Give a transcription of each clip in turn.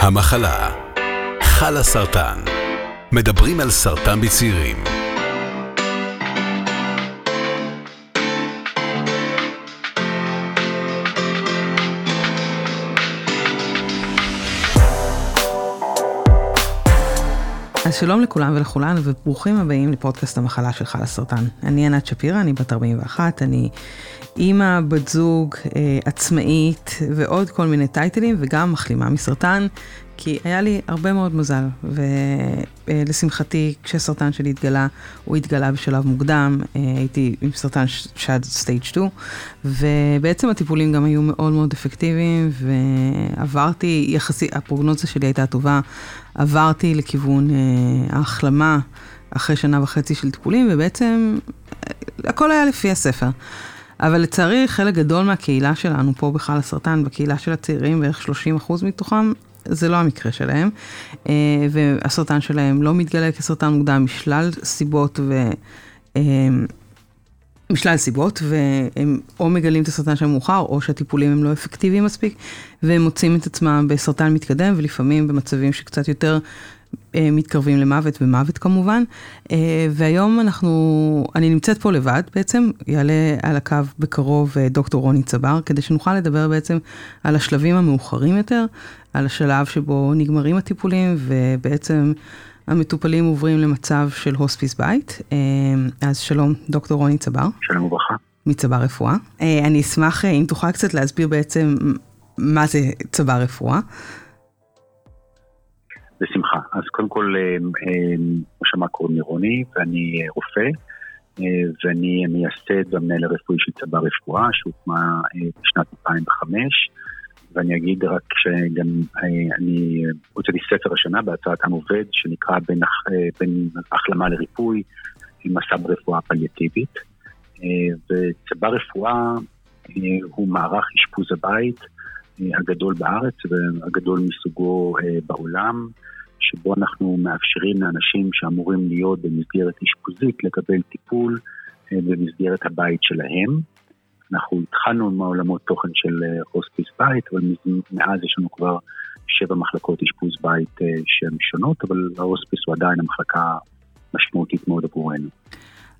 המחלה. חלה סרטן מדברים על סרטן בצעירים. אז שלום לכולם ולכולן וברוכים הבאים לפודקאסט המחלה שלך לסרטן. אני ענת שפירא, אני בת 41, אני אימא, בת זוג, אה, עצמאית ועוד כל מיני טייטלים וגם מחלימה מסרטן, כי היה לי הרבה מאוד מזל, ולשמחתי כשסרטן שלי התגלה, הוא התגלה בשלב מוקדם, אה, הייתי עם סרטן שד סטייג' 2, ובעצם הטיפולים גם היו מאוד מאוד אפקטיביים, ועברתי, יחסית, הפרוגנוזה שלי הייתה טובה, עברתי לכיוון אה, ההחלמה אחרי שנה וחצי של טיפולים, ובעצם אה, הכל היה לפי הספר. אבל לצערי, חלק גדול מהקהילה שלנו פה בכלל הסרטן, בקהילה של הצעירים, בערך 30% מתוכם, זה לא המקרה שלהם, אה, והסרטן שלהם לא מתגלה כסרטן מוקדם משלל סיבות ו... אה, משלל סיבות, והם או מגלים את הסרטן שלהם מאוחר, או שהטיפולים הם לא אפקטיביים מספיק, והם מוצאים את עצמם בסרטן מתקדם, ולפעמים במצבים שקצת יותר מתקרבים למוות, ומוות כמובן. אה, והיום אנחנו, אני נמצאת פה לבד בעצם, יעלה על הקו בקרוב אה, דוקטור רוני צבר, כדי שנוכל לדבר בעצם על השלבים המאוחרים יותר, על השלב שבו נגמרים הטיפולים, ובעצם המטופלים עוברים למצב של הוספיס בית. אז שלום, דוקטור רוני צבר. שלום וברכה. מצבר רפואה. אני אשמח אם תוכל קצת להסביר בעצם מה זה צבר רפואה. בשמחה. אז קודם כל, אה, אה, כמו שאמר קוראים לי רוני, ואני רופא, אה, ואני מייסד והמנהל הרפואי של צבא רפואה, שהוקמה בשנת 2005, ואני אגיד רק שגם אני הוצאתי ספר השנה בהצעת עם עובד, שנקרא בין, בין החלמה לריפוי, עם מסע ברפואה פליאטיבית. וצבא רפואה הוא מערך אשפוז הבית. הגדול בארץ והגדול מסוגו בעולם. שבו אנחנו מאפשרים לאנשים שאמורים להיות במסגרת אשפוזית לקבל טיפול אה, במסגרת הבית שלהם. אנחנו התחלנו עם העולמות תוכן של אה, הוספיס בית, אבל מאז יש לנו כבר שבע מחלקות אשפוז בית אה, שהן שונות, אבל ההוספיס הוא עדיין המחלקה משמעותית מאוד עבורנו.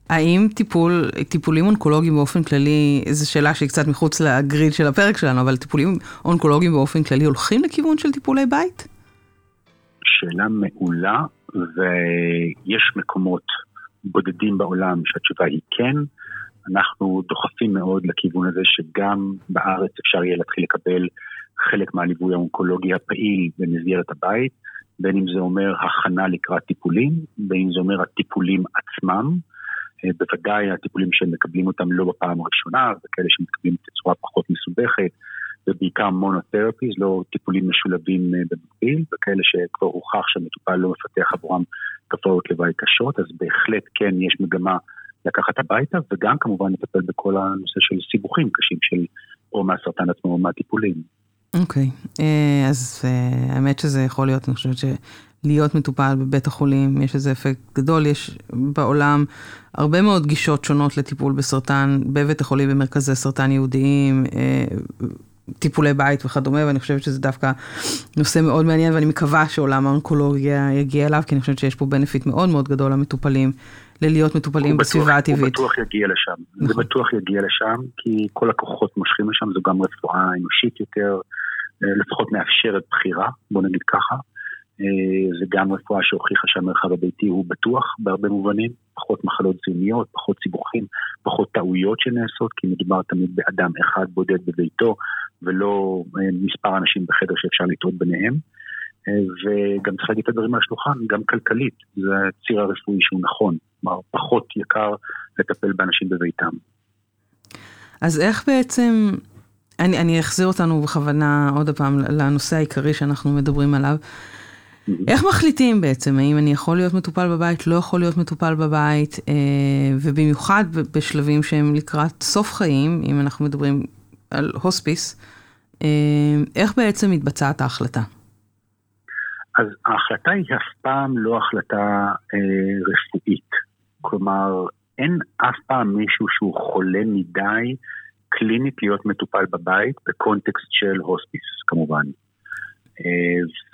האם טיפול, טיפולים אונקולוגיים באופן כללי, זו שאלה שהיא קצת מחוץ לגריד של הפרק שלנו, אבל טיפולים אונקולוגיים באופן כללי הולכים לכיוון של טיפולי בית? שאלה מעולה, ויש מקומות בודדים בעולם שהתשובה היא כן. אנחנו דוחפים מאוד לכיוון הזה שגם בארץ אפשר יהיה להתחיל לקבל חלק מהליווי האונקולוגי הפעיל במסגרת הבית, בין אם זה אומר הכנה לקראת טיפולים, בין אם זה אומר הטיפולים עצמם. אה, בוודאי הטיפולים שהם מקבלים אותם לא בפעם הראשונה, זה כאלה שמקבלים בצורה פחות מסובכת, ובעיקר מונותרפיז, לא טיפולים משולבים אה, במקביל, וכאלה שכבר הוכח שהמטופל לא מפתח עבורם תופעות לוואי קשות, אז בהחלט כן יש מגמה לקחת הביתה, וגם כמובן לטפל בכל הנושא של סיבוכים קשים של או מהסרטן עצמו או מהטיפולים. אוקיי, okay. אה, אז uh, האמת שזה יכול להיות, אני חושבת שלהיות מטופל בבית החולים, יש איזה אפקט גדול, יש בעולם הרבה מאוד גישות שונות לטיפול בסרטן, בבית החולים, במרכזי סרטן יהודיים, טיפולי בית וכדומה, ואני חושבת שזה דווקא נושא מאוד מעניין, ואני מקווה שעולם האונקולוגיה יגיע אליו, כי אני חושבת שיש פה בנפיט מאוד מאוד גדול למטופלים, ללהיות מטופלים בסביבה הטבעית. הוא בטוח יגיע לשם, נכון. זה בטוח יגיע לשם, כי כל הכוחות מושכים לשם, זו גם רפואה אנושית יותר, אה, לפחות מאפשרת בחירה, בוא נגיד ככה. אה, זה גם רפואה שהוכיחה שהמרחב הביתי הוא בטוח בהרבה מובנים, פחות מחלות זיהומיות, פחות סיבוכים, פחות טעויות שנעשות, כי מדובר תמיד באדם אחד בודד בביתו, ולא אה, מספר אנשים בחדר שאפשר לטעות ביניהם. אה, וגם צריך להגיד את הדברים על השולחן, גם כלכלית, זה הציר הרפואי שהוא נכון, כלומר פחות יקר לטפל באנשים בביתם. אז איך בעצם, אני, אני אחזיר אותנו בכוונה עוד פעם לנושא העיקרי שאנחנו מדברים עליו. איך מחליטים בעצם, האם אני יכול להיות מטופל בבית, לא יכול להיות מטופל בבית, אה, ובמיוחד בשלבים שהם לקראת סוף חיים, אם אנחנו מדברים על הוספיס, אה, איך בעצם מתבצעת ההחלטה? אז ההחלטה היא אף פעם לא החלטה אה, רפואית. כלומר, אין אף פעם מישהו שהוא חולה מדי קלינית להיות מטופל בבית, בקונטקסט של הוספיס כמובן.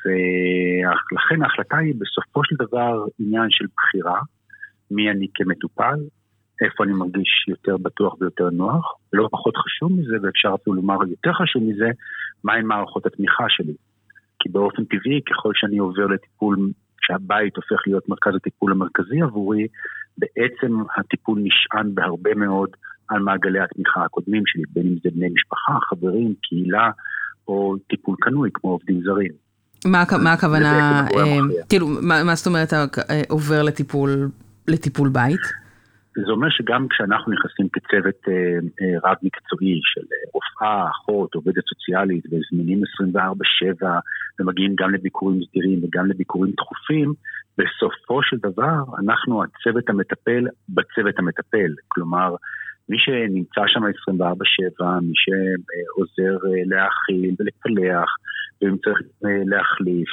ולכן ההחלטה היא בסופו של דבר עניין של בחירה, מי אני כמטופל, איפה אני מרגיש יותר בטוח ויותר נוח, לא פחות חשוב מזה, ואפשר אפילו לומר יותר חשוב מזה, מהן מערכות התמיכה שלי. כי באופן טבעי, ככל שאני עובר לטיפול, שהבית הופך להיות מרכז הטיפול המרכזי עבורי, בעצם הטיפול נשען בהרבה מאוד על מעגלי התמיכה הקודמים שלי, בין אם זה בני משפחה, חברים, קהילה, או טיפול קנוי, כמו עובדים זרים. מה, מה הכוונה, אה, כאילו, מה, מה זאת אומרת אה, עובר לטיפול, לטיפול בית? זה אומר שגם כשאנחנו נכנסים כצוות אה, אה, רב מקצועי של אה, רופאה, אחות, עובדת סוציאלית וזמינים 24/7 ומגיעים גם לביקורים סדירים וגם לביקורים דחופים, בסופו של דבר אנחנו הצוות המטפל בצוות המטפל. כלומר, מי שנמצא שם 24/7, מי שעוזר להאכיל ולפלח, ואם צריך להחליף,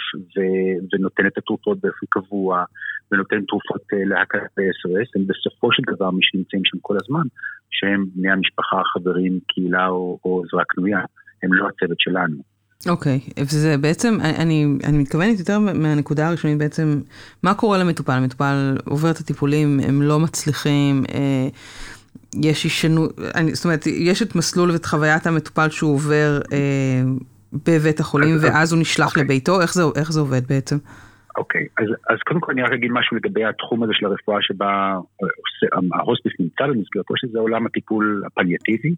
ונותן את התרופות באופן קבוע, ונותן תרופות להקת ב-SRS, הם בסופו של דבר מי שנמצאים שם כל הזמן, שהם בני המשפחה, חברים, קהילה או עזרה קנויה, הם לא הצוות שלנו. אוקיי, okay. וזה בעצם, אני, אני מתכוונת יותר מהנקודה הראשונית בעצם, מה קורה למטופל? המטופל עובר את הטיפולים, הם לא מצליחים, אה, יש הישנות, זאת אומרת, יש את מסלול ואת חוויית המטופל שהוא עובר אה, בבית החולים, ואז הוא נשלח. אוקיי. לביתו, איך זה, איך זה עובד בעצם? אוקיי. אז, אז קודם כל אני רק אגיד משהו לגבי התחום הזה של הרפואה שבה ההוספיס נמצא במסגרתו, שזה עולם הטיפול הפליאטיבי,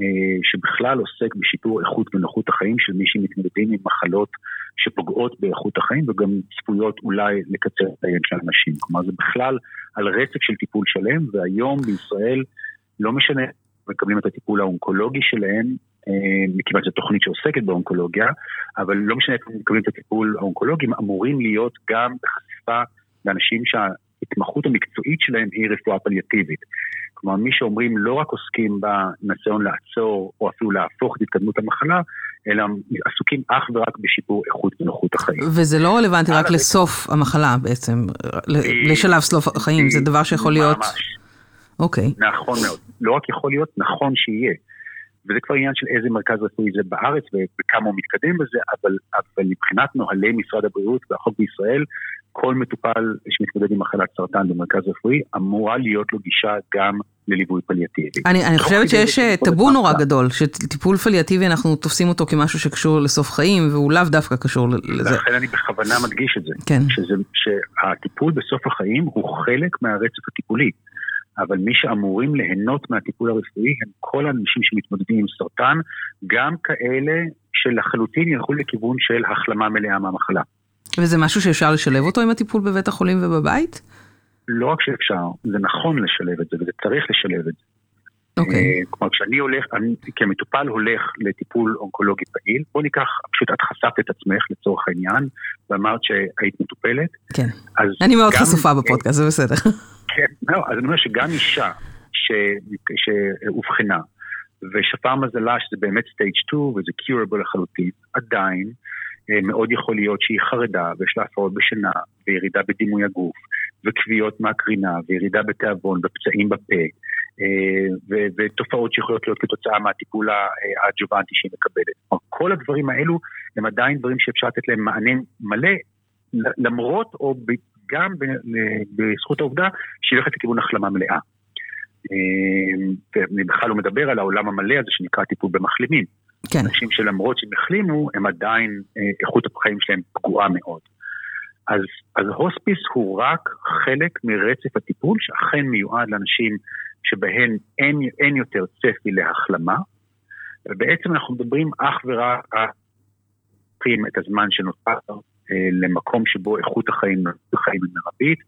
אה, שבכלל עוסק בשיפור איכות ונוחות החיים של מי שמתמודדים עם מחלות שפוגעות באיכות החיים וגם צפויות אולי לקצר את החיים של אנשים. כלומר זה בכלל על רצף של טיפול שלם, והיום בישראל לא משנה, מקבלים את הטיפול האונקולוגי שלהם, אה, מכיוון שזו תוכנית שעוסקת באונקולוגיה, אבל לא משנה איפה מקבלים את הטיפול האונקולוגי, הם אמורים להיות גם בחשיפה לאנשים שההתמחות המקצועית שלהם היא רפואה פליאטיבית. כלומר, מי שאומרים לא רק עוסקים בניסיון לעצור או אפילו להפוך את התקדמות המחלה, אלא עסוקים אך ורק בשיפור איכות ונוחות החיים. וזה לא רלוונטי רק לסוף המחלה בעצם, לשלב סוף החיים, זה דבר שיכול להיות... ממש. אוקיי. נכון מאוד. לא רק יכול להיות, נכון שיהיה. וזה כבר עניין של איזה מרכז רפואי זה בארץ וכמה הוא מתקדם בזה, אבל, אבל מבחינת נוהלי משרד הבריאות והחוק בישראל, כל מטופל שמתמודד עם מחלת סרטן במרכז רפואי, אמורה להיות לו גישה גם לליווי פליאטיבי. אני, אני חושבת שיש אה, טאבו נורא גדול, שטיפול פליאטיבי אנחנו תופסים אותו כמשהו שקשור לסוף חיים, והוא לאו דווקא קשור לזה. לכן אני בכוונה מדגיש את זה. כן. שזה, שהטיפול בסוף החיים הוא חלק מהרצף הטיפולי. אבל מי שאמורים ליהנות מהטיפול הרפואי הם כל האנשים שמתמודדים עם סרטן, גם כאלה שלחלוטין ילכו לכיוון של החלמה מלאה מהמחלה. וזה משהו שאפשר לשלב אותו עם הטיפול בבית החולים ובבית? לא רק שאפשר, זה נכון לשלב את זה וזה צריך לשלב את זה. אוקיי. Okay. כלומר, כשאני הולך, אני כמטופל הולך לטיפול אונקולוגי פעיל, בוא ניקח, פשוט את חשפת את עצמך לצורך העניין, ואמרת שהיית מטופלת. כן. אני מאוד גם, חשופה בפודקאסט, זה בסדר. כן, לא, אז אני אומר שגם אישה שאובחנה, ושפר מזלה שזה באמת סטייג' 2 וזה קיורבל לחלוטין, עדיין אה, מאוד יכול להיות שהיא חרדה ויש לה הפרעות בשינה וירידה בדימוי הגוף וכוויות מהקרינה וירידה בתיאבון ופצעים בפה אה, ותופעות שיכולות להיות כתוצאה מהטיפול האג'ובנטי שהיא מקבלת. כל הדברים האלו הם עדיין דברים שאפשר לתת להם מענה מלא למרות או גם בזכות העובדה שהיא הולכת לכיוון החלמה מלאה. אה, ואני בכלל לא מדבר על העולם המלא הזה שנקרא טיפול במחלימים. כן. אנשים שלמרות שהם החלימו, הם עדיין, אה, איכות החיים שלהם פגועה מאוד. אז, אז הוספיס הוא רק חלק מרצף הטיפול שאכן מיועד לאנשים שבהן אין, אין יותר צפי להחלמה, ובעצם אנחנו מדברים אך ורק על את הזמן שנותר אה, למקום שבו איכות החיים, החיים היא מרבית,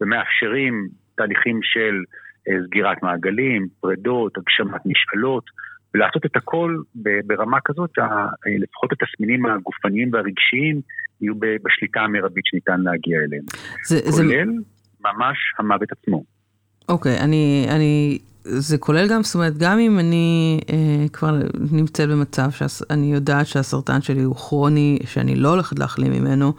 ומאפשרים תהליכים של אה, סגירת מעגלים, פרדות, הגשמת משאלות, ולעשות את הכל ברמה כזאת שלפחות התסמינים הגופניים והרגשיים יהיו בשליטה המרבית שניתן להגיע אליהם. זה, כולל זה... ממש המוות עצמו. אוקיי, okay, אני, אני, זה כולל גם, זאת אומרת, גם אם אני אה, כבר נמצאת במצב שאני יודעת שהסרטן שלי הוא כרוני, שאני לא הולכת להחלים ממנו,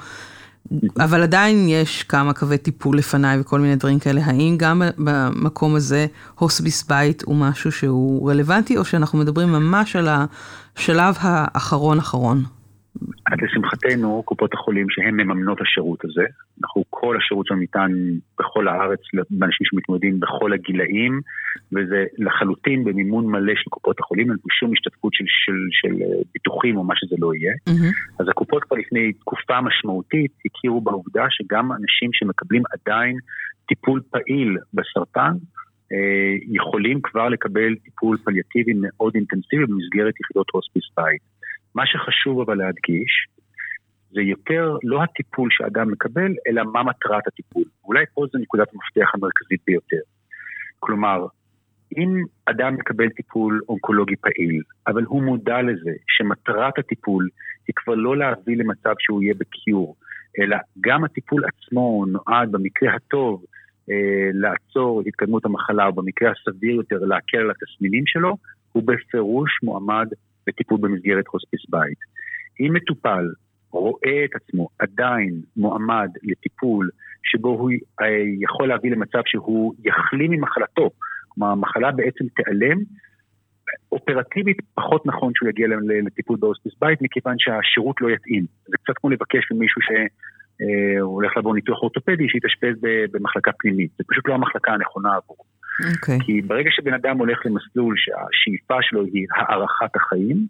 אבל עדיין יש כמה קווי טיפול לפניי וכל מיני דברים כאלה. האם גם במקום הזה הוסביס בית הוא משהו שהוא רלוונטי, או שאנחנו מדברים ממש על השלב האחרון אחרון? אז לשמחתנו, קופות החולים שהן מממנות השירות הזה, אנחנו, כל השירות שלנו ניתן בכל הארץ לאנשים שמתמודדים בכל הגילאים, וזה לחלוטין במימון מלא של קופות החולים, אין שום השתתפות של, של, של אה, ביטוחים או מה שזה לא יהיה. Mm-hmm. אז הקופות כבר לפני תקופה משמעותית הכירו בעובדה שגם אנשים שמקבלים עדיין טיפול פעיל בסרטן, אה, יכולים כבר לקבל טיפול פליאטיבי מאוד אינטנסיבי במסגרת יחידות הוספיס בית. מה שחשוב אבל להדגיש, זה יותר לא הטיפול שאדם מקבל, אלא מה מטרת הטיפול. אולי פה זו נקודת המפתח המרכזית ביותר. כלומר, אם אדם מקבל טיפול אונקולוגי פעיל, אבל הוא מודע לזה שמטרת הטיפול היא כבר לא להביא למצב שהוא יהיה בקיור, אלא גם הטיפול עצמו נועד במקרה הטוב אה, לעצור את התקדמות המחלה, או במקרה הסביר יותר להקל על התסמינים שלו, הוא בפירוש מועמד לטיפול במסגרת הוספיס בית. אם מטופל רואה את עצמו עדיין מועמד לטיפול שבו הוא אה, יכול להביא למצב שהוא יחלים ממחלתו, כלומר המחלה בעצם תיעלם, אופרטיבית פחות נכון שהוא יגיע לטיפול בהוספיס בית מכיוון שהשירות לא יתאים. זה קצת כמו לבקש ממישהו שהולך לעבור ניתוח אורתופדי שיתאשפז במחלקה פנימית, זה פשוט לא המחלקה הנכונה עבורו. Okay. אוקיי. כי ברגע שבן אדם הולך למסלול שהשאיפה שלו היא הארכת החיים,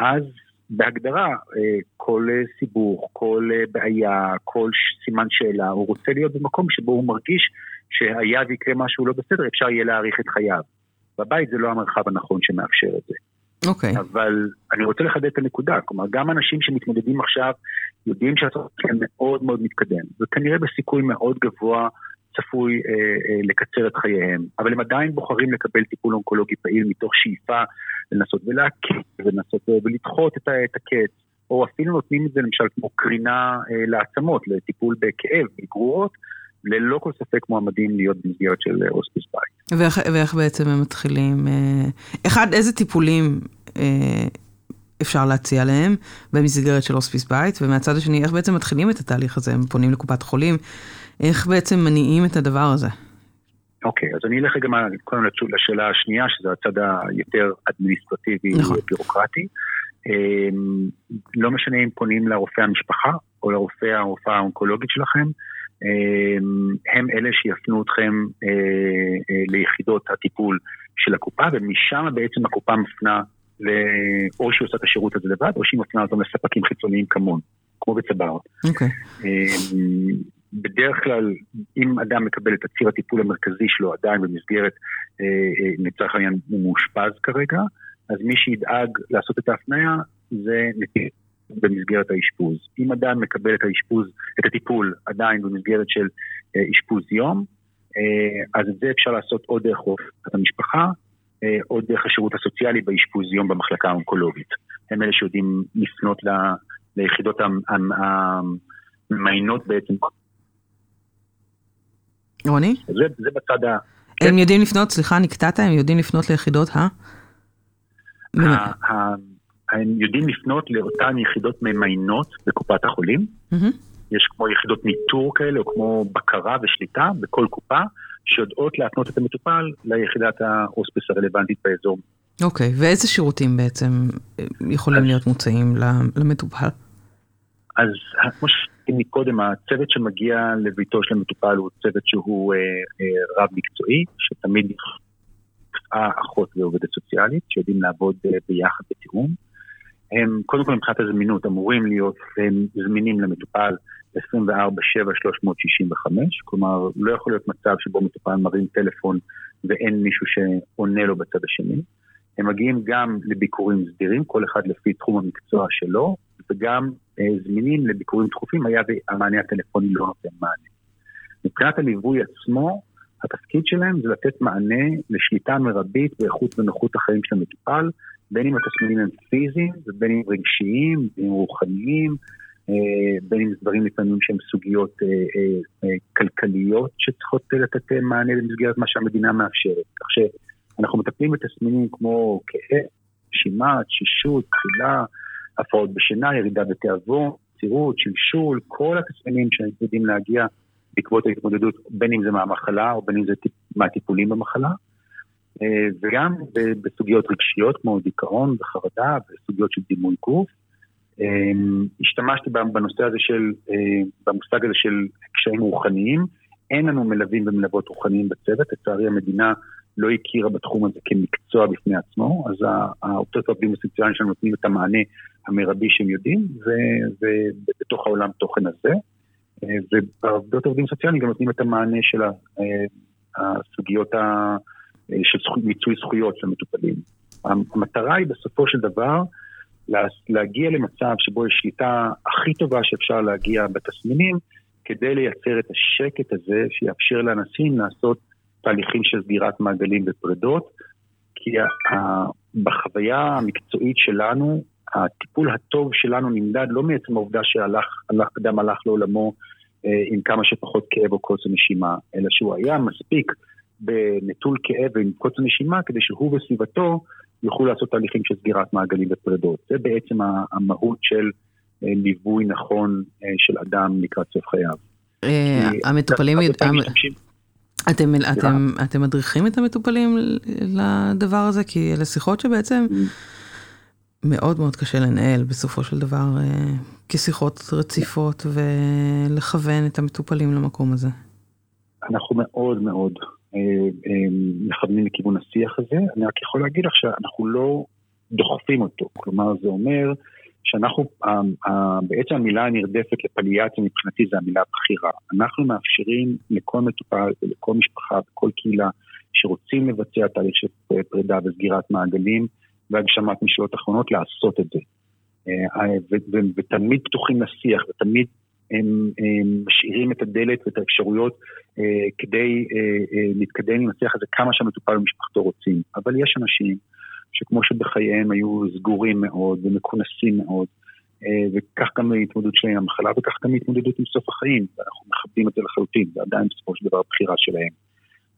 אז בהגדרה אה, כל סיבוך, כל אה, בעיה, כל סימן שאלה, הוא רוצה להיות במקום שבו הוא מרגיש שהיה ויקרה משהו לא בסדר, אפשר יהיה להאריך את חייו. בבית זה לא המרחב הנכון שמאפשר את זה. אוקיי. Okay. אבל אני רוצה לחדד את הנקודה, כלומר גם אנשים שמתמודדים עכשיו יודעים שהצורך שלהם מאוד מאוד מתקדם, וכנראה בסיכוי מאוד גבוה צפוי אה, אה, לקצר את חייהם, אבל הם עדיין בוחרים לקבל טיפול אונקולוגי פעיל מתוך שאיפה לנסות ולהקט ולנסות אה, ולדחות את, את הקץ, או אפילו נותנים את זה למשל כמו קרינה אה, לעצמות, לטיפול בכאב, בגרורות, ללא כל ספק מועמדים להיות במסגרת של אה, הוספיס בית. ואיך, ואיך בעצם הם מתחילים, אה, אחד, איזה טיפולים אה, אפשר להציע להם במסגרת של הוספיס בית, ומהצד השני, איך בעצם מתחילים את התהליך הזה? הם פונים לקופת חולים, איך בעצם מניעים את הדבר הזה? אוקיי, okay, אז אני אלך רגע קודם לשאלה השנייה, שזה הצד היותר אדמיניסטרטיבי נכון. בירוקרטי. אמ, לא משנה אם פונים לרופא המשפחה או לרופא הרופאה האונקולוגית שלכם, אמ, הם אלה שיפנו אתכם אה, אה, ליחידות הטיפול של הקופה, ומשם בעצם הקופה מפנה, או שהיא עושה את השירות הזה לבד, או שהיא מפנה אותם לספקים חיצוניים כמון, כמו בצבאות. אוקיי. בדרך כלל, אם אדם מקבל את הציר הטיפול המרכזי שלו עדיין במסגרת, אה, אה, לצורך העניין הוא מאושפז כרגע, אז מי שידאג לעשות את ההפניה זה נתיב במסגרת האשפוז. אם אדם מקבל את האשפוז, את הטיפול עדיין במסגרת של אה, אשפוז יום, אז את זה אפשר לעשות או דרך רופאת המשפחה, או דרך השירות הסוציאלי באשפוז יום במחלקה האונקולוגית. הם אלה שיודעים לפנות ל, ליחידות הממיינות בעצם רוני? זה, זה בצד ה... הם כן. יודעים לפנות, סליחה, נקטעת, הם יודעים לפנות ליחידות ה... הם יודעים לפנות לאותן יחידות ממיינות בקופת החולים. יש כמו יחידות ניטור כאלה, או כמו בקרה ושליטה בכל קופה, שיודעות להפנות את המטופל ליחידת ההוספיס הרלוונטית באזור. אוקיי, okay, ואיזה שירותים בעצם יכולים להיות מוצאים למטופל? אז כמו שהזכרתי מקודם, הצוות שמגיע לביתו של המטופל הוא צוות שהוא אה, אה, רב מקצועי, שתמיד נפעה אחות ועובדת סוציאלית, שיודעים לעבוד אה, ביחד בתיאום. הם קודם כל מבחינת הזמינות אמורים להיות הם זמינים למטופל 24/7 365, כלומר לא יכול להיות מצב שבו מטופל מרים טלפון ואין מישהו שעונה לו בצד השני. הם מגיעים גם לביקורים סדירים, כל אחד לפי תחום המקצוע שלו, וגם זמינים לביקורים דחופים, היה והמענה הטלפוני לא נותן מענה. מבחינת הליווי עצמו, התפקיד שלהם זה לתת מענה לשליטה מרבית באיכות ונוחות החיים של המטופל, בין אם התסמינים הם פיזיים ובין אם רגשיים, בין אם רוחניים, אה, בין אם דברים לפעמים שהם סוגיות אה, כלכליות שצריכות לתת מענה במסגרת מה שהמדינה מאפשרת. כך שאנחנו מטפלים בתסמינים כמו כאב, נשימה, תשישות, תחילה, הפרעות בשינה, ירידה בתיאבון, צירות, שלשול, כל התסמינים שאנחנו יודעים להגיע בעקבות ההתמודדות, בין אם זה מהמחלה או בין אם זה מהטיפולים במחלה. אה, וגם בסוגיות רגשיות כמו דיכאון וחרדה וסוגיות של דימוי גוף. השתמשתי בנושא הזה של, במושג הזה של קשיים רוחניים. אין לנו מלווים ומלוות רוחניים בצוות, לצערי המדינה לא הכירה בתחום הזה כמקצוע בפני עצמו, אז העובדות העובדים הסוציאליים שלנו נותנים את המענה המרבי שהם יודעים, ובתוך העולם תוכן הזה. ובעובדות העובדים הסוציאליים גם נותנים את המענה של הסוגיות של מיצוי זכויות של מטופלים. המטרה היא בסופו של דבר להגיע למצב שבו יש שליטה הכי טובה שאפשר להגיע בתסמינים, כדי לייצר את השקט הזה שיאפשר לאנשים לעשות תהליכים של סגירת מעגלים ופרדות, כי בחוויה המקצועית שלנו, הטיפול הטוב שלנו נמדד לא מעצם העובדה שאדם הלך לעולמו אה, עם כמה שפחות כאב או קוצר נשימה, אלא שהוא היה מספיק בנטול כאב ועם קוצר נשימה כדי שהוא וסביבתו יוכלו לעשות תהליכים של סגירת מעגלים ופרדות. זה בעצם המהות של אה, ליווי נכון אה, של אדם לקראת סוף חייו. המטופלים, אתם, אתם, אתם מדריכים את המטופלים לדבר הזה? כי אלה שיחות שבעצם mm. מאוד מאוד קשה לנהל בסופו של דבר אה, כשיחות רציפות ולכוון את המטופלים למקום הזה. אנחנו מאוד מאוד אה, אה, מכוונים לכיוון השיח הזה. אני רק יכול להגיד לך שאנחנו לא דוחפים אותו. כלומר, זה אומר שאנחנו, בעצם המילה הנרדפת לפליאציה מבחינתי זה המילה בחירה. אנחנו מאפשרים לכל מטופל ולכל משפחה וכל קהילה שרוצים לבצע תהליך של פרידה וסגירת מעגלים והגשמת משאלות אחרונות לעשות את זה. אה, ותמיד פתוחים לשיח ותמיד הם, הם משאירים את הדלת ואת האפשרויות אה, כדי אה, אה, להתקדם עם השיח הזה כמה שהמטופל ומשפחתו רוצים. אבל יש אנשים שכמו שבחייהם היו סגורים מאוד ומכונסים מאוד, אה, וכך גם ההתמודדות שלהם עם המחלה וכך גם ההתמודדות עם סוף החיים, ואנחנו מכבדים את זה לחלוטין, זה עדיין בסופו של דבר בחירה שלהם.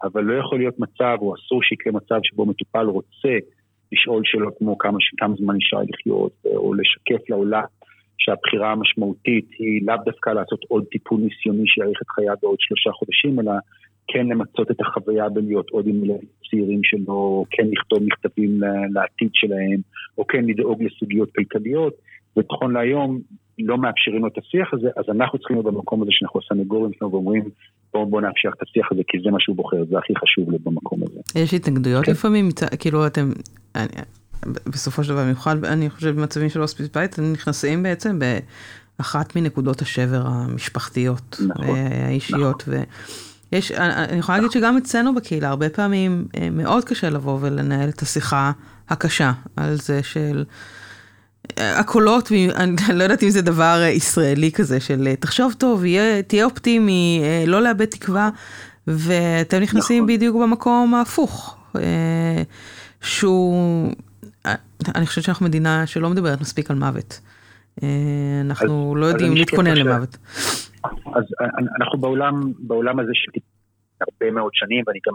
אבל לא יכול להיות מצב, או אסור שיקרה מצב שבו מטופל רוצה לשאול שאלות כמו כמה, כמה זמן נשאר לחיות, או לשקף לעולם שהבחירה המשמעותית היא לאו דווקא לעשות עוד טיפול ניסיוני שיאריך את חייו בעוד שלושה חודשים, אלא כן למצות את החוויה בלהיות עוד עם צעירים שלו, כן לכתוב מכתבים לעתיד שלהם, או כן לדאוג לסוגיות כלכליות, ונכון להיום לא מאפשרים לו את השיח הזה, אז אנחנו צריכים להיות במקום הזה שאנחנו הסנגורים שלנו ואומרים בואו בוא נאפשר את השיח הזה כי זה מה שהוא בוחר, זה הכי חשוב לו במקום הזה. יש התנגדויות כן. לפעמים, כאילו אתם, אני, בסופו של דבר, במיוחד אני חושב במצבים של הוספיס בית, אתם נכנסים בעצם באחת מנקודות השבר המשפחתיות, נכון, האישיות. נכון. יש, אני יכולה להגיד שגם אצלנו בקהילה, הרבה פעמים אה, מאוד קשה לבוא ולנהל את השיחה הקשה על זה של... אה, הקולות, אני לא יודעת אם זה דבר אה, ישראלי כזה, של תחשוב טוב, יהיה, תהיה אופטימי, לא לאבד תקווה, ואתם נכנסים נכון. בדיוק במקום ההפוך, שהוא, אני חושבת שאנחנו מדינה שלא מדברת מספיק על מוות. אנחנו לא יודעים להתכונן למוות. אז אנחנו בעולם, בעולם הזה של הרבה מאוד שנים, ואני גם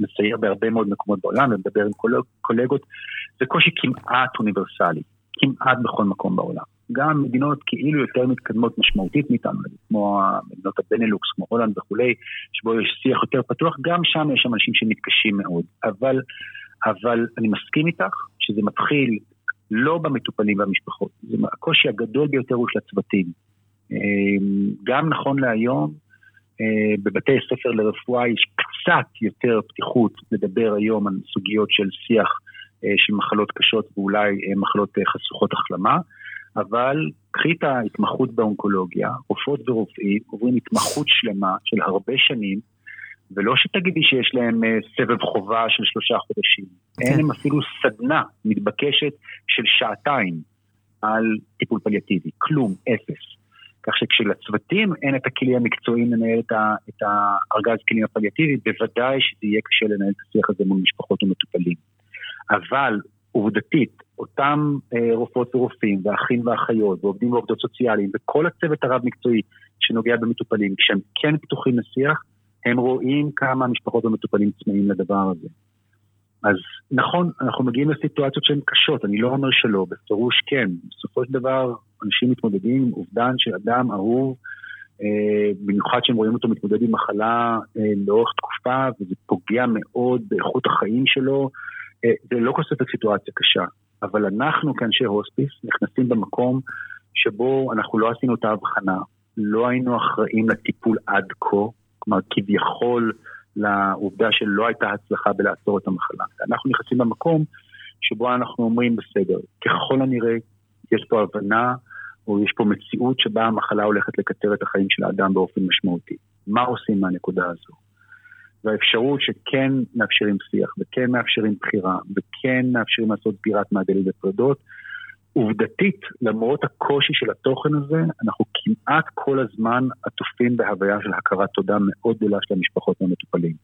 מסייר בהרבה מאוד מקומות בעולם ומדבר עם קולגות, זה קושי כמעט אוניברסלי, כמעט בכל מקום בעולם. גם מדינות כאילו יותר מתקדמות משמעותית מאיתנו, כמו מדינות הבנלוקס, כמו הולנד וכולי, שבו יש שיח יותר פתוח, גם שם יש שם אנשים שמתקשים מאוד. אבל, אבל אני מסכים איתך שזה מתחיל לא במטופלים והמשפחות, הקושי הגדול ביותר הוא של הצוותים. אמ, גם נכון להיום, אה, בבתי ספר לרפואה יש קצת יותר פתיחות לדבר היום על סוגיות של שיח אה, של מחלות קשות ואולי אה, מחלות חשוכות החלמה, אבל קחי את ההתמחות באונקולוגיה, רופאות ורופאים עוברים התמחות שלמה של הרבה שנים, ולא שתגידי שיש להם סבב חובה של שלושה חודשים, okay. אין כן. להם אפילו סדנה מתבקשת של שעתיים על טיפול פליאטיבי, כלום, אפס. כך שכשלצוותים אין את הכלי המקצועי לנהל את, את הארגז כלים הפליאטיבי, בוודאי שזה יהיה קשה לנהל את השיח הזה מול משפחות ומטופלים. אבל עובדתית, אותם אה, רופאות ורופאים, ואחים ואחיות, ועובדים ועובדות סוציאליים, וכל הצוות הרב-מקצועי שנוגע במטופלים, כשהם כן פתוחים לשיח, הם רואים כמה המשפחות ומטופלים צמאים לדבר הזה. אז נכון, אנחנו מגיעים לסיטואציות שהן קשות, אני לא אומר שלא, בפירוש כן. בסופו של דבר, אנשים מתמודדים עם אובדן של אדם אהוב, אה, במיוחד שהם רואים אותו מתמודד עם מחלה אה, לאורך תקופה, וזה פוגע מאוד באיכות החיים שלו. אה, זה לא כל ספק סיטואציה קשה. אבל אנחנו כאנשי הוספיס נכנסים במקום שבו אנחנו לא עשינו את ההבחנה, לא היינו אחראים לטיפול עד כה, כלומר כביכול לעובדה שלא הייתה הצלחה בלעצור את המחלה. אנחנו נכנסים במקום שבו אנחנו אומרים בסדר, ככל הנראה יש פה הבנה או יש פה מציאות שבה המחלה הולכת לקצר את החיים של האדם באופן משמעותי. מה עושים מהנקודה הזו? והאפשרות שכן מאפשרים שיח וכן מאפשרים בחירה וכן מאפשרים לעשות בירת מעגלים ופרדות, עובדתית, למרות הקושי של התוכן הזה, אנחנו כמעט כל הזמן עטופים בהוויה של הכרת תודה מאוד גדולה של המשפחות והמטופלים.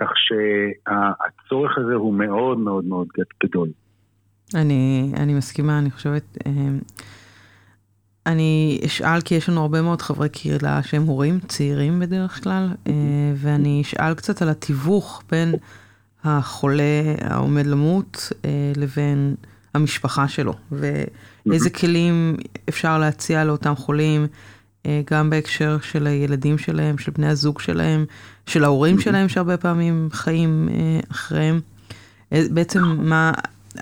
כך שהצורך הזה הוא מאוד מאוד מאוד גדול. אני, אני מסכימה, אני חושבת... אה, אני אשאל, כי יש לנו הרבה מאוד חברי קהילה שהם הורים צעירים בדרך כלל, אה, ואני אשאל קצת על התיווך בין החולה העומד למות אה, לבין המשפחה שלו, ואיזה כלים אפשר להציע לאותם חולים, אה, גם בהקשר של הילדים שלהם, של בני הזוג שלהם, של ההורים שלהם שהרבה פעמים חיים אחריהם. בעצם מה,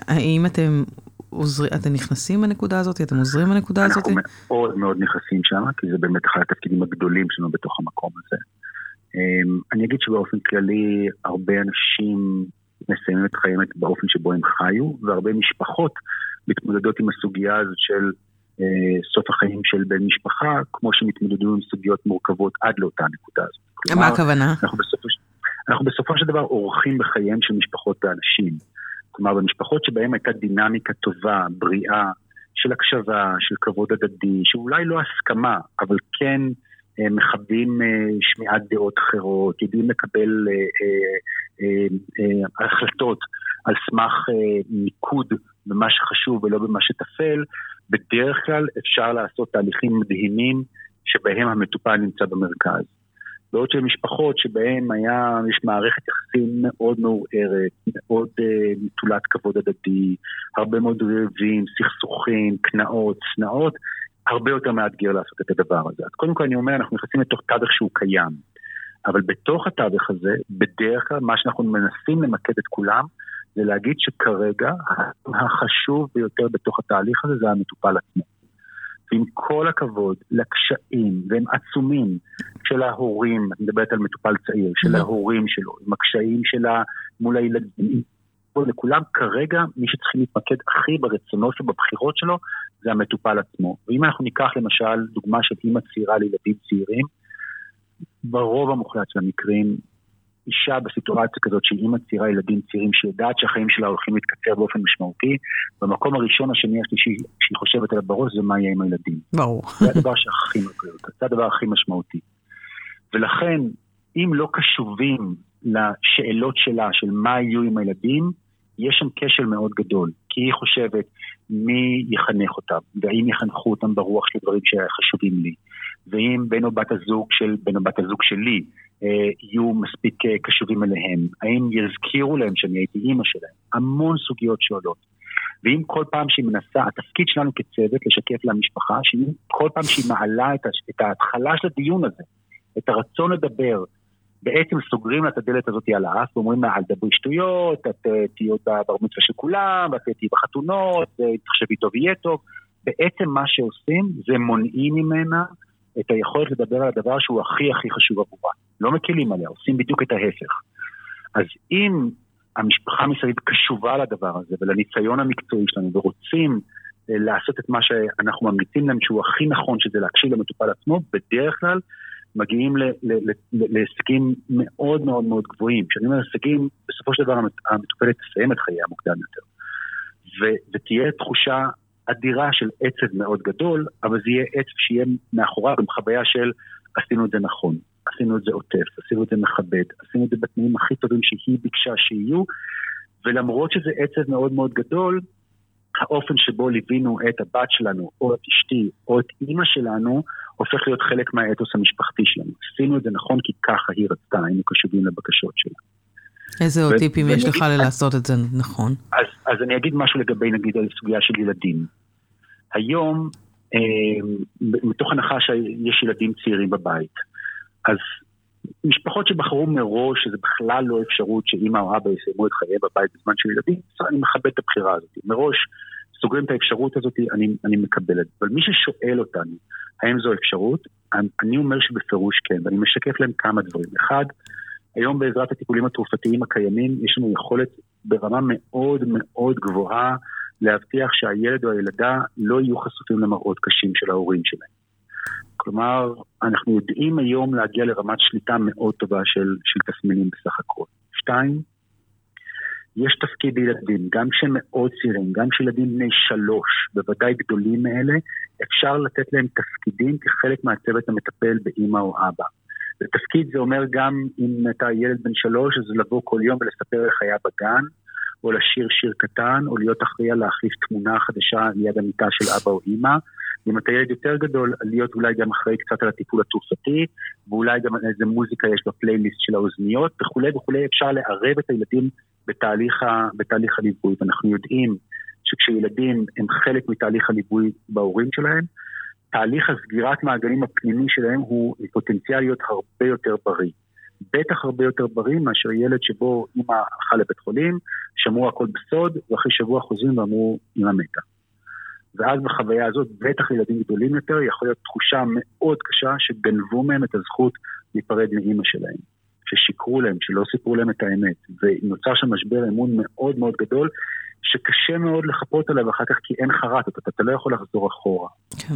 האם אתם עוזרים, אתם נכנסים בנקודה הזאת? אתם עוזרים בנקודה הזאת? אנחנו מאוד מאוד נכנסים שם, כי זה באמת אחד התפקידים הגדולים שלנו בתוך המקום הזה. אמ, אני אגיד שבאופן כללי, הרבה אנשים מסיימים את חייהם באופן שבו הם חיו, והרבה משפחות מתמודדות עם הסוגיה הזאת של אה, סוף החיים של בן משפחה, כמו שמתמודדו עם סוגיות מורכבות עד לאותה נקודה הזאת. מה הכוונה? אנחנו בסופו, אנחנו בסופו של דבר אורחים בחייהם של משפחות ואנשים. כלומר, במשפחות שבהן הייתה דינמיקה טובה, בריאה, של הקשבה, של כבוד הדדי, שאולי לא הסכמה, אבל כן אה, מכבדים אה, שמיעת דעות אחרות, יודעים לקבל אה, אה, אה, החלטות על סמך אה, מיקוד במה שחשוב ולא במה שטפל, בדרך כלל אפשר לעשות תהליכים מדהימים שבהם המטופל נמצא במרכז. בעוד של משפחות שבהן היה, יש מערכת יחסים מאוד מעורערת, מאוד uh, נטולת כבוד הדדי, הרבה מאוד ריבים, סכסוכים, קנאות, צנעות, הרבה יותר מאתגר לעשות את הדבר הזה. אז קודם כל אני אומר, אנחנו נכנסים לתוך תווך שהוא קיים, אבל בתוך התווך הזה, בדרך כלל מה שאנחנו מנסים למקד את כולם, זה להגיד שכרגע החשוב ביותר בתוך התהליך הזה זה המטופל עצמו. ועם כל הכבוד לקשיים, והם עצומים, של ההורים, את מדברת על מטופל צעיר, של mm-hmm. ההורים שלו, עם הקשיים שלה מול הילדים, לכולם כרגע מי שצריכים להתמקד הכי ברצונות שלו, בבחירות שלו, זה המטופל עצמו. ואם אנחנו ניקח למשל דוגמה של אימא צעירה לילדים צעירים, ברוב המוחלט של המקרים אישה בסיטואציה כזאת שהיא אימא צעירה, ילדים צעירים, שיודעת שהחיים שלה הולכים להתקצר באופן משמעותי, במקום הראשון, השני, השלישי שהיא חושבת עליו בראש זה מה יהיה עם הילדים. ברור. זה הדבר שהכי מטריד אותה, זה הדבר הכי משמעותי. ולכן, אם לא קשובים לשאלות שלה, של מה יהיו עם הילדים, יש שם כשל מאוד גדול, כי היא חושבת מי יחנך אותם, והאם יחנכו אותם ברוח של דברים שחשובים לי, ואם בן או בת הזוג של בן או בת הזוג שלי אה, יהיו מספיק אה, קשובים אליהם, האם יזכירו להם שאני הייתי אימא שלהם, המון סוגיות שעולות. ואם כל פעם שהיא מנסה, התפקיד שלנו כצוות לשקף למשפחה, שאם כל פעם שהיא מעלה את, את ההתחלה של הדיון הזה, את הרצון לדבר, בעצם סוגרים לה את הדלת הזאת על האף ואומרים לה, אל תדברי שטויות, את אה, תהיי בבר מצווה של כולם, את תהיי בחתונות, תחשבי טוב יהיה טוב. בעצם מה שעושים זה מונעים ממנה את היכולת לדבר על הדבר שהוא הכי הכי חשוב עבורה. לא מקלים עליה, עושים בדיוק את ההפך. אז אם המשפחה מסביב קשובה לדבר הזה ולניסיון המקצועי שלנו ורוצים אה, לעשות את מה שאנחנו ממליצים להם שהוא הכי נכון, שזה להקשיב למטופל עצמו, בדרך כלל מגיעים להישגים מאוד מאוד מאוד גבוהים. כשאני אומר הישגים, בסופו של דבר המטופלת תסיים את חייה מוקדם יותר. ותהיה תחושה אדירה של עצב מאוד גדול, אבל זה יהיה עצב שיהיה מאחוריו גם חוויה של עשינו את זה נכון, עשינו את זה עוטף, עשינו את זה מכבד, עשינו את זה בתנאים הכי טובים שהיא ביקשה שיהיו, ולמרות שזה עצב מאוד מאוד גדול, האופן שבו ליווינו את הבת שלנו, או את אשתי, או את אימא שלנו, הופך להיות חלק מהאתוס המשפחתי שלנו. עשינו את זה נכון כי ככה היא רצתה, היינו קשובים לבקשות שלה. איזה עוד טיפים יש לך לעשות את זה נכון? אז, אז אני אגיד משהו לגבי נגיד על סוגיה של ילדים. היום, אה, מתוך הנחה שיש ילדים צעירים בבית, אז משפחות שבחרו מראש שזה בכלל לא אפשרות שאימא או אבא יסיימו את חייהם בבית בזמן של ילדים, אני מכבד את הבחירה הזאת. מראש סוגרים את האפשרות הזאת, אני, אני מקבל את זה. אבל מי ששואל אותנו, האם זו אפשרות, אני אומר שבפירוש כן, ואני משקף להם כמה דברים. אחד, היום בעזרת הטיפולים התרופתיים הקיימים, יש לנו יכולת ברמה מאוד מאוד גבוהה להבטיח שהילד או הילדה לא יהיו חשופים למראות קשים של ההורים שלהם. כלומר, אנחנו יודעים היום להגיע לרמת שליטה מאוד טובה של, של תסמינים בסך הכל. שתיים, יש תפקיד לילדים, גם כשהם מאוד צעירים, גם כשילדים בני שלוש, בוודאי גדולים מאלה, אפשר לתת להם תפקידים כחלק מהצוות המטפל באימא או אבא. ותפקיד זה אומר גם אם אתה ילד בן שלוש, אז לבוא כל יום ולספר איך היה בגן, או לשיר שיר קטן, או להיות אחראי על להחליף תמונה חדשה ליד המיטה של אבא או אימא. אם אתה ילד יותר גדול, להיות אולי גם אחראי קצת על הטיפול התרופתי, ואולי גם איזה מוזיקה יש בפלייליסט של האוזניות, וכולי וכולי, אפשר לערב את הילדים בתהליך, בתהליך הליווי. ואנחנו יודעים שכשילדים הם חלק מתהליך הליווי בהורים שלהם, תהליך הסגירת מעגלים הפנימי שלהם הוא פוטנציאל להיות הרבה יותר בריא. בטח הרבה יותר בריא מאשר ילד שבו אמא הלכה לבית חולים, שמעו הכל בסוד, ואחרי שבוע חוזרים ואמרו, אמא מתה. ואז בחוויה הזאת, בטח ילדים גדולים יותר, יכול להיות תחושה מאוד קשה שגנבו מהם את הזכות להיפרד מאימא שלהם. ששיקרו להם, שלא סיפרו להם את האמת. ונוצר שם משבר אמון מאוד מאוד גדול, שקשה מאוד לחפות עליו אחר כך כי אין חרטות, אתה, אתה לא יכול לחזור אחורה. כן.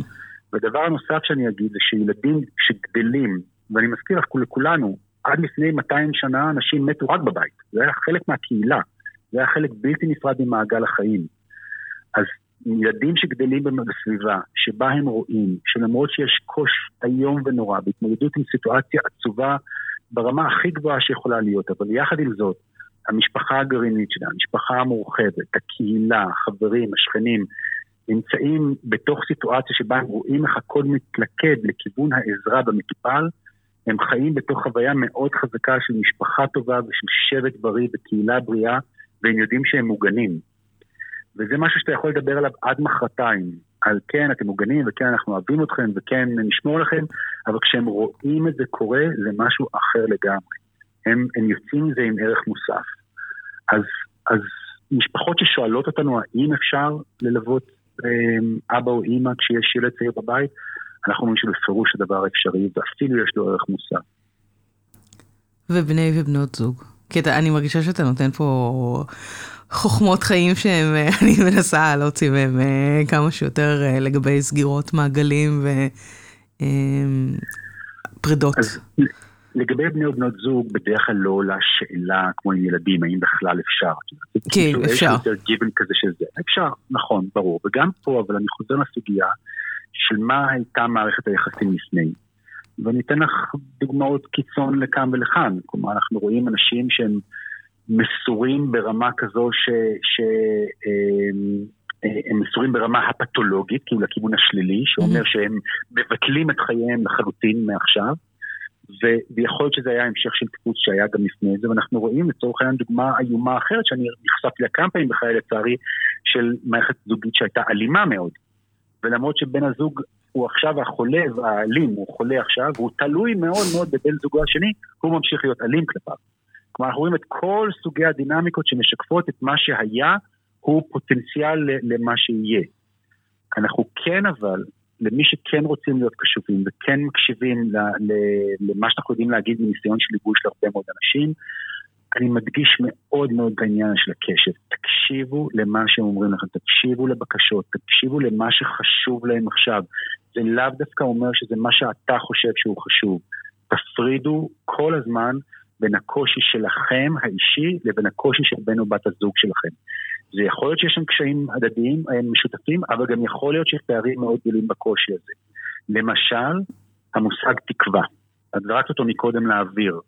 ודבר הנוסף שאני אגיד זה שילדים שגדלים, ואני מזכיר לך לכולנו, עד לפני 200 שנה אנשים מתו רק בבית, זה היה חלק מהקהילה, זה היה חלק בלתי נפרד ממעגל החיים. אז ילדים שגדלים בסביבה, שבה הם רואים שלמרות שיש קוש איום ונורא בהתמודדות עם סיטואציה עצובה ברמה הכי גבוהה שיכולה להיות, אבל יחד עם זאת, המשפחה הגרעינית שלה, המשפחה המורחבת, הקהילה, החברים, השכנים, נמצאים בתוך סיטואציה שבה הם רואים איך הכל מתלכד לכיוון העזרה במטופל, הם חיים בתוך חוויה מאוד חזקה של משפחה טובה ושל שבט בריא וקהילה בריאה, והם יודעים שהם מוגנים. וזה משהו שאתה יכול לדבר עליו עד מחרתיים. על כן, אתם מוגנים, וכן, אנחנו אוהבים אתכם, וכן, נשמור לכם, אבל כשהם רואים את זה קורה, זה משהו אחר לגמרי. הם, הם יוצאים מזה עם ערך מוסף. אז, אז משפחות ששואלות אותנו האם אפשר ללוות אה, אבא או אימא כשיש ילד צעיר בבית, אנחנו אומרים שבפירוש הדבר אפשרי, ואפילו יש לו ערך מוסף. ובני ובנות זוג. כי אתה, אני מרגישה שאתה נותן פה חוכמות חיים שאני מנסה להוציא מהם אה, כמה שיותר אה, לגבי סגירות מעגלים ופרידות. אה, לגבי בני ובנות זוג, בדרך כלל לא עולה שאלה כמו עם ילדים, האם בכלל אפשר. כן, אפשר. יש יותר גיוון כזה שזה. אפשר, נכון, ברור. וגם פה, אבל אני חוזר לסוגיה של מה הייתה מערכת היחסים לפני. ואני אתן לך דוגמאות קיצון לכאן ולכאן. כלומר, אנחנו רואים אנשים שהם... מסורים ברמה כזו ש... ש אמ, אה, הם מסורים ברמה הפתולוגית, כאילו לכיוון השלילי, שאומר mm-hmm. שהם מבטלים את חייהם לחלוטין מעכשיו, ו... ויכול להיות שזה היה המשך של טיפוס שהיה גם לפני זה, ואנחנו רואים לצורך העניין דוגמה איומה אחרת שאני נחשפתי לה כמה פעמים בחיי לצערי, של מערכת זוגית שהייתה אלימה מאוד. ולמרות שבן הזוג הוא עכשיו החולה והאלים, הוא חולה עכשיו, והוא תלוי מאוד מאוד בבן זוגו השני, הוא ממשיך להיות אלים כלפיו. כלומר, אנחנו רואים את כל סוגי הדינמיקות שמשקפות את מה שהיה, הוא פוטנציאל למה שיהיה. אנחנו כן אבל, למי שכן רוצים להיות קשובים וכן מקשיבים למה שאנחנו יודעים להגיד מניסיון של ליווי של הרבה מאוד אנשים, אני מדגיש מאוד מאוד בעניין של הקשב. תקשיבו למה שהם אומרים לכם, תקשיבו לבקשות, תקשיבו למה שחשוב להם עכשיו. זה לאו דווקא אומר שזה מה שאתה חושב שהוא חשוב. תפרידו כל הזמן בין הקושי שלכם האישי לבין הקושי של בן או בת הזוג שלכם. זה יכול להיות שיש שם קשיים הדדיים אה, משותפים, אבל גם יכול להיות שיש פערים מאוד גדולים בקושי הזה. למשל, המושג תקווה. את זרקת אותו מקודם לאוויר.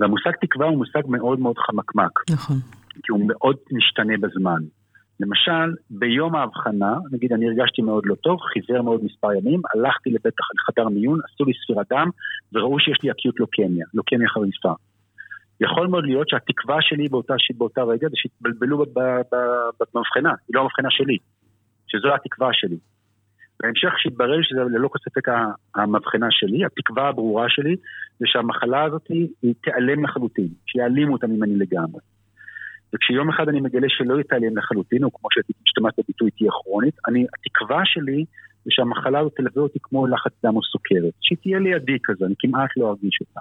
והמושג תקווה הוא מושג מאוד מאוד חמקמק. נכון. כי הוא מאוד משתנה בזמן. למשל, ביום האבחנה, נגיד אני הרגשתי מאוד לא טוב, חיזר מאוד מספר ימים, הלכתי לבית לחדר מיון, עשו לי ספירת דם, וראו שיש לי אקיות לוקמיה, לוקמיה חריפה. יכול מאוד להיות שהתקווה שלי באותה, באותה רגע זה שהתבלבלו במבחנה, היא לא המבחנה שלי, שזו התקווה שלי. בהמשך שהתברר שזה ללא כל ספק המבחנה שלי, התקווה הברורה שלי, זה שהמחלה הזאת היא תיעלם לחלוטין, שיעלימו אותה ממני לגמרי. וכשיום אחד אני מגלה שלא יתעלם לחלוטין, או כמו שהשתמשת בביטוי תהיה כרונית, אני, התקווה שלי זה שהמחלה הזאת תלווה אותי כמו לחץ דם או סוכרת, שהיא תהיה לידי כזה, אני כמעט לא ארגיש אותה.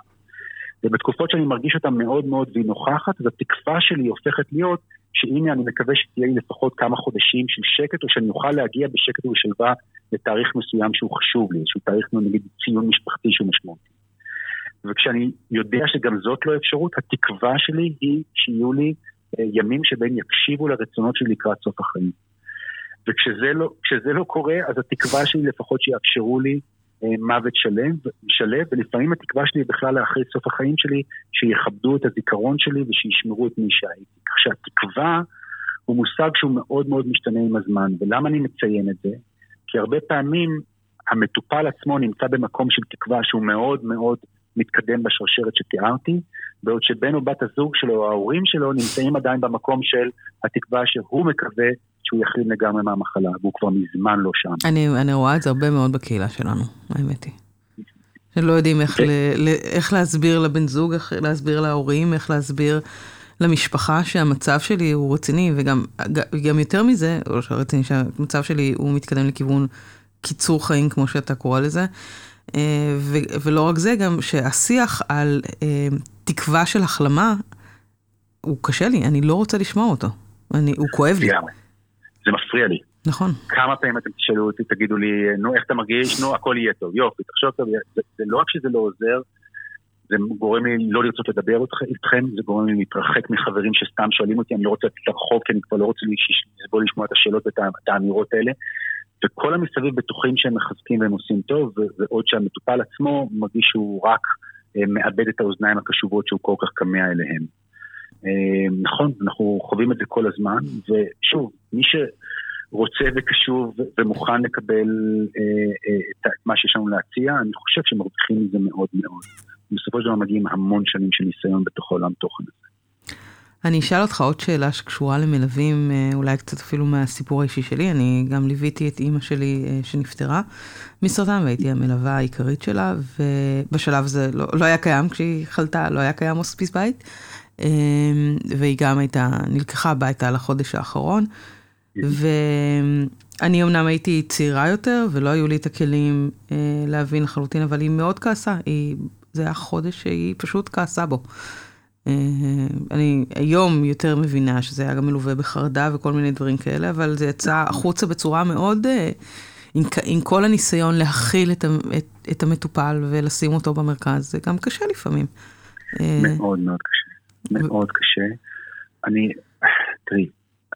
ובתקופות שאני מרגיש אותה מאוד מאוד והיא נוכחת, אז התקווה שלי הופכת להיות שהנה אני מקווה שתהיה לי לפחות כמה חודשים של שקט, או שאני אוכל להגיע בשקט ובשלווה לתאריך מסוים שהוא חשוב לי, איזשהו תאריך, נגיד, ציון משפחתי שהוא משמעותי. וכשאני יודע שגם זאת לא אפשרות, התקווה שלי היא שיהיו לי אה, ימים שבהם יקשיבו לרצונות שלי לקראת סוף החיים. וכשזה לא, לא קורה, אז התקווה שלי לפחות שיאפשרו לי אה, מוות שלם, שלב, ולפעמים התקווה שלי בכלל לאחרי סוף החיים שלי, שיכבדו את הזיכרון שלי ושישמרו את מי שהייתי. כך שהתקווה הוא מושג שהוא מאוד מאוד משתנה עם הזמן, ולמה אני מציין את זה? כי הרבה פעמים המטופל עצמו נמצא במקום של תקווה שהוא מאוד מאוד מתקדם בשרשרת שתיארתי, בעוד שבן או בת הזוג שלו או ההורים שלו נמצאים עדיין במקם של התקווה שהוא מקווה שהוא יחלים לגמרי מהמחלה, והוא כבר מזמן לא שם. אני, אני רואה את זה הרבה מאוד בקהילה שלנו, האמת היא. שלא יודעים איך. אוקיי. ל, ל, איך להסביר לבן זוג, איך להסביר להורים, איך להסביר למשפחה שהמצב שלי הוא רציני, וגם גם יותר מזה, או שרציני, שהמצב שלי הוא מתקדם לכיוון קיצור חיים, כמו שאתה קורא לזה. אה, ו, ולא רק זה, גם שהשיח על אה, תקווה של החלמה, הוא קשה לי, אני לא רוצה לשמוע אותו. אני, הוא כואב לי. זה מפריע לי. נכון. כמה פעמים אתם תשאלו אותי, תגידו לי, נו, איך אתה מרגיש? נו, הכל יהיה טוב. יופי, תחשוב טוב. זה, זה לא רק שזה לא עוזר, זה גורם לי לא לרצות לדבר איתכם, זה גורם לי להתרחק מחברים שסתם שואלים אותי, אני לא רוצה לצאת לרחוב, כי אני כבר לא רוצה לסבול לשמוע את השאלות ואת האמירות האלה. וכל המסביב בטוחים שהם מחזקים והם עושים טוב, ועוד שהמטופל עצמו מרגיש שהוא רק אה, מאבד את האוזניים הקשובות שהוא כל כך כמה אליהם. אה, נכון, אנחנו חווים את זה כל הזמן, ושוב, מי שרוצה וקשוב ומוכן לקבל אה, את מה שיש לנו להציע, אני חושב שמרוויחים מזה מאוד מאוד. בסופו של דבר מגיעים המון שנים של ניסיון בתוך העולם תוכן הזה. אני אשאל אותך עוד שאלה שקשורה למלווים, אה, אולי קצת אפילו מהסיפור האישי שלי. אני גם ליוויתי את אימא שלי אה, שנפטרה מסרטן והייתי המלווה העיקרית שלה, ובשלב הזה לא, לא היה קיים, כשהיא חלתה, לא היה קיים הוספיס בית, אה, והיא גם הייתה, נלקחה הביתה לחודש האחרון. ואני אמנם הייתי צעירה יותר, ולא היו לי את הכלים להבין לחלוטין, אבל היא מאוד כעסה. היא, זה היה חודש שהיא פשוט כעסה בו. אה, אני היום יותר מבינה שזה היה גם מלווה בחרדה וכל מיני דברים כאלה, אבל זה יצא החוצה בצורה מאוד, אה, עם, עם כל הניסיון להכיל את, את, את המטופל ולשים אותו במרכז, זה גם קשה לפעמים. אה, מאוד מאוד קשה, מאוד קשה. אני, תראי,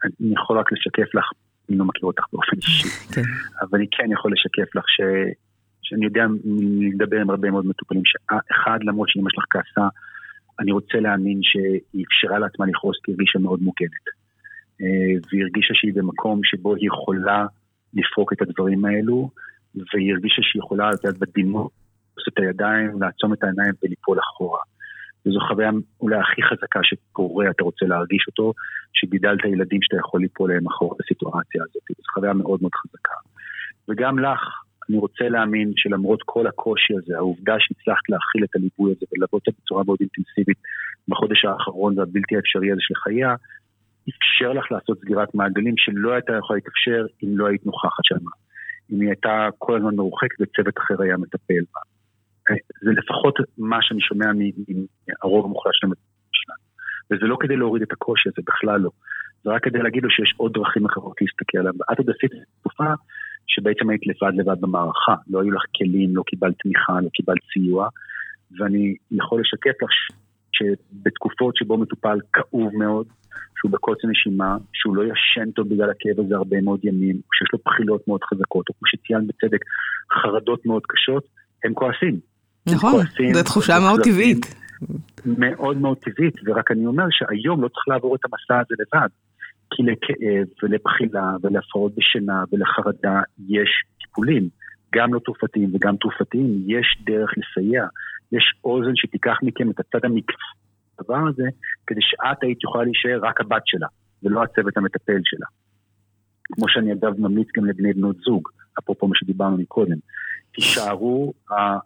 אני יכול רק לשקף לך, אני לא מכיר אותך באופן אישי, כן. אבל אני כן יכול לשקף לך ש... שאני יודע לדבר עם הרבה מאוד מטופלים, שאחד, למרות שאמא שלך כעסה, אני רוצה להאמין שהיא אפשרה לעצמה לכעוס כי הרגישה מאוד מוגנת. אה, והיא הרגישה שהיא במקום שבו היא יכולה לפרוק את הדברים האלו, והיא הרגישה שהיא יכולה, את יודעת, בדימות, לעשות את הידיים, לעצום את העיניים וליפול אחורה. וזו חוויה אולי הכי חזקה שקורה, אתה רוצה להרגיש אותו, שגידלת ילדים שאתה יכול ליפול להם אחורה בסיטואציה הזאת. זו חוויה מאוד מאוד חזקה. וגם לך, אני רוצה להאמין שלמרות כל הקושי הזה, העובדה שהצלחת להכיל את הליווי הזה ולעבוד אותה בצורה מאוד אינטנסיבית בחודש האחרון והבלתי האפשרי הזה של חייה, אפשר לך לעשות סגירת מעגלים שלא הייתה יכולה להתאפשר אם לא היית נוכחת שם. אם היא הייתה כל הזמן מרוחקת וצוות אחר היה מטפל בה. זה לפחות מה שאני שומע מהרוב המוחלט של המטפלים שלנו. וזה לא כדי להוריד את הקושי הזה, בכלל לא. זה רק כדי להגיד לו שיש עוד דרכים אחרות להסתכל עליו. ואת עוד עשית תקופה שבעצם היית לבד לבד במערכה, לא היו לך כלים, לא קיבלת תמיכה, לא קיבלת סיוע, ואני יכול לשקף לך שבתקופות שבו מטופל כאוב מאוד, שהוא בקוצר נשימה, שהוא לא ישן טוב בגלל הכאב הזה הרבה מאוד ימים, שיש לו בחילות מאוד חזקות, או כמו שציינת בצדק, חרדות מאוד קשות, הם כועסים. נכון, זו תחושה מאוד טבעית. מאוד מאוד טבעית, ורק אני אומר שהיום לא צריך לעבור את המסע הזה לבד. כי לכאב ולבחילה ולהפרעות בשינה ולחרדה יש טיפולים, גם לא תרופתיים וגם תרופתיים, יש דרך לסייע. יש אוזן שתיקח מכם את הצד המקצועי הדבר הזה, כדי שאת היית יכולה להישאר רק הבת שלה, ולא הצוות המטפל שלה. כמו שאני אגב ממליץ גם לבני בנות זוג, אפרופו מה שדיברנו מקודם. תישארו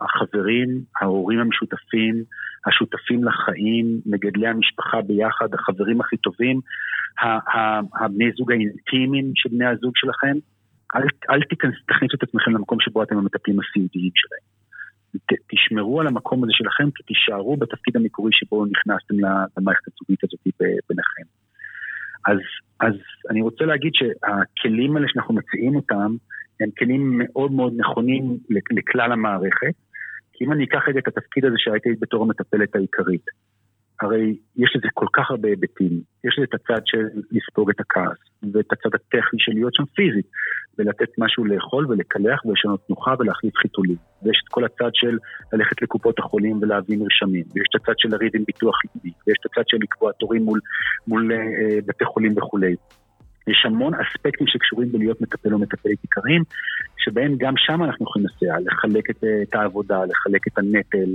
החברים, ההורים המשותפים, השותפים לחיים, מגדלי המשפחה ביחד, החברים הכי טובים, הבני זוג האינטימיים של בני הזוג שלכם. אל, אל תכניסו את עצמכם למקום שבו אתם המטפלים הסיעודיים שלהם. ת, תשמרו על המקום הזה שלכם, כי תישארו בתפקיד המקורי שבו נכנסתם למערכת הזוגית הזאת ביניכם. אז, אז אני רוצה להגיד שהכלים האלה שאנחנו מציעים אותם, הם כלים מאוד מאוד נכונים לכלל המערכת. כי אם אני אקח רגע את התפקיד הזה שהייתי בתור המטפלת העיקרית, הרי יש לזה כל כך הרבה היבטים. יש לזה את הצד של לספוג את הכעס, ואת הצד הטכני של להיות שם פיזית, ולתת משהו לאכול ולקלח ולשנות תנוחה ולהחליף חיתולים. ויש את כל הצד של ללכת לקופות החולים ולהביא מרשמים, ויש את הצד של לריב עם ביטוח לאומי, ויש את הצד של לקבוע תורים מול, מול אה, בתי חולים וכולי. יש המון אספקטים שקשורים בלהיות מטפל או מטפלת עיקריים, שבהם גם שם אנחנו יכולים לסייע, לחלק את, את העבודה, לחלק את הנטל,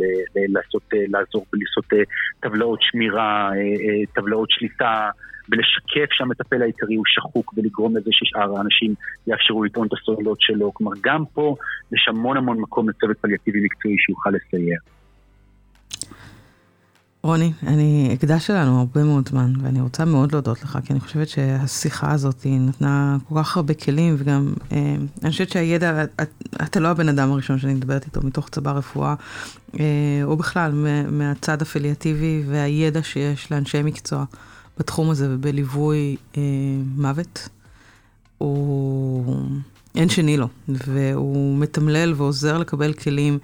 לעשות, לעזור ולעשות אה, טבלאות שמירה, אה, אה, טבלאות שליטה, ולשקף שהמטפל העיקרי הוא שחוק ולגרום לזה ששאר האנשים יאפשרו לטעון את הסוללות שלו. כלומר, גם פה יש המון המון מקום לצוות פליאטיבי מקצועי שיוכל לסייע. רוני, אני הקדשתי לנו הרבה מאוד זמן, ואני רוצה מאוד להודות לך, כי אני חושבת שהשיחה הזאת נתנה כל כך הרבה כלים, וגם אה, אני חושבת שהידע, אתה לא הבן אדם הראשון שאני מדברת איתו מתוך צבא רפואה, אה, או בכלל מהצד הפליאטיבי והידע שיש לאנשי מקצוע בתחום הזה ובליווי אה, מוות. הוא... אין שני לו, והוא מתמלל ועוזר לקבל כלים.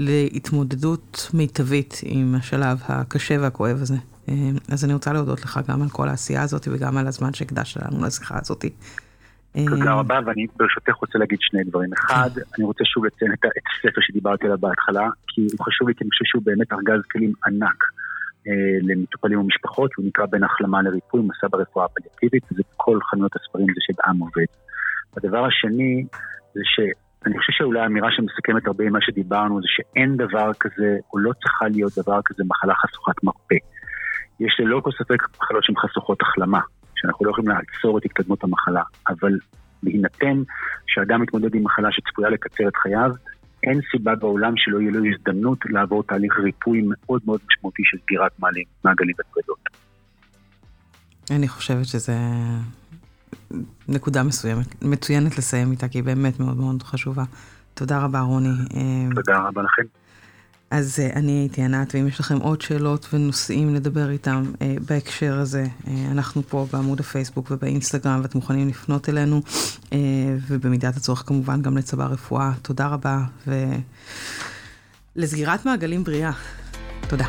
להתמודדות מיטבית עם השלב הקשה והכואב הזה. אה, אז אני רוצה להודות לך גם על כל העשייה הזאת וגם על הזמן שהקדשת לנו לשיחה הזאת. אה, תודה רבה, ואני ברשותך רוצה להגיד שני דברים. אחד, כן. אני רוצה שוב לציין את הספר שדיברתי עליו בהתחלה, כי הוא חשוב לי, כי אני חושב שהוא באמת ארגז כלים ענק אה, למטופלים ומשפחות, הוא נקרא בין החלמה לריפוי, מסע ברפואה הפליאטיבית, וזה כל חנויות הספרים זה של עם עובד. הדבר השני, זה ש... אני חושב שאולי האמירה שמסכמת הרבה ממה שדיברנו זה שאין דבר כזה, או לא צריכה להיות דבר כזה מחלה חשוכת מרפא. יש ללא כל ספק מחלות שהן חשוכות החלמה, שאנחנו לא יכולים לעצור את התקדמות המחלה, אבל בהינתן שאדם מתמודד עם מחלה שצפויה לקצר את חייו, אין סיבה בעולם שלא יהיה לו הזדמנות לעבור תהליך ריפוי מאוד מאוד משמעותי של סגירת מעגלים ופרדות. אני חושבת שזה נקודה מסוימת, מצוינת לסיים איתה, כי היא באמת מאוד מאוד חשובה. תודה רבה, רוני. אה, תודה רבה לכם. אז uh, אני הייתי ענת, ואם יש לכם עוד שאלות ונושאים לדבר איתם uh, בהקשר הזה, uh, אנחנו פה בעמוד הפייסבוק ובאינסטגרם, ואתם מוכנים לפנות אלינו, uh, ובמידת הצורך כמובן גם לצבא רפואה. תודה רבה, ולסגירת מעגלים בריאה. תודה.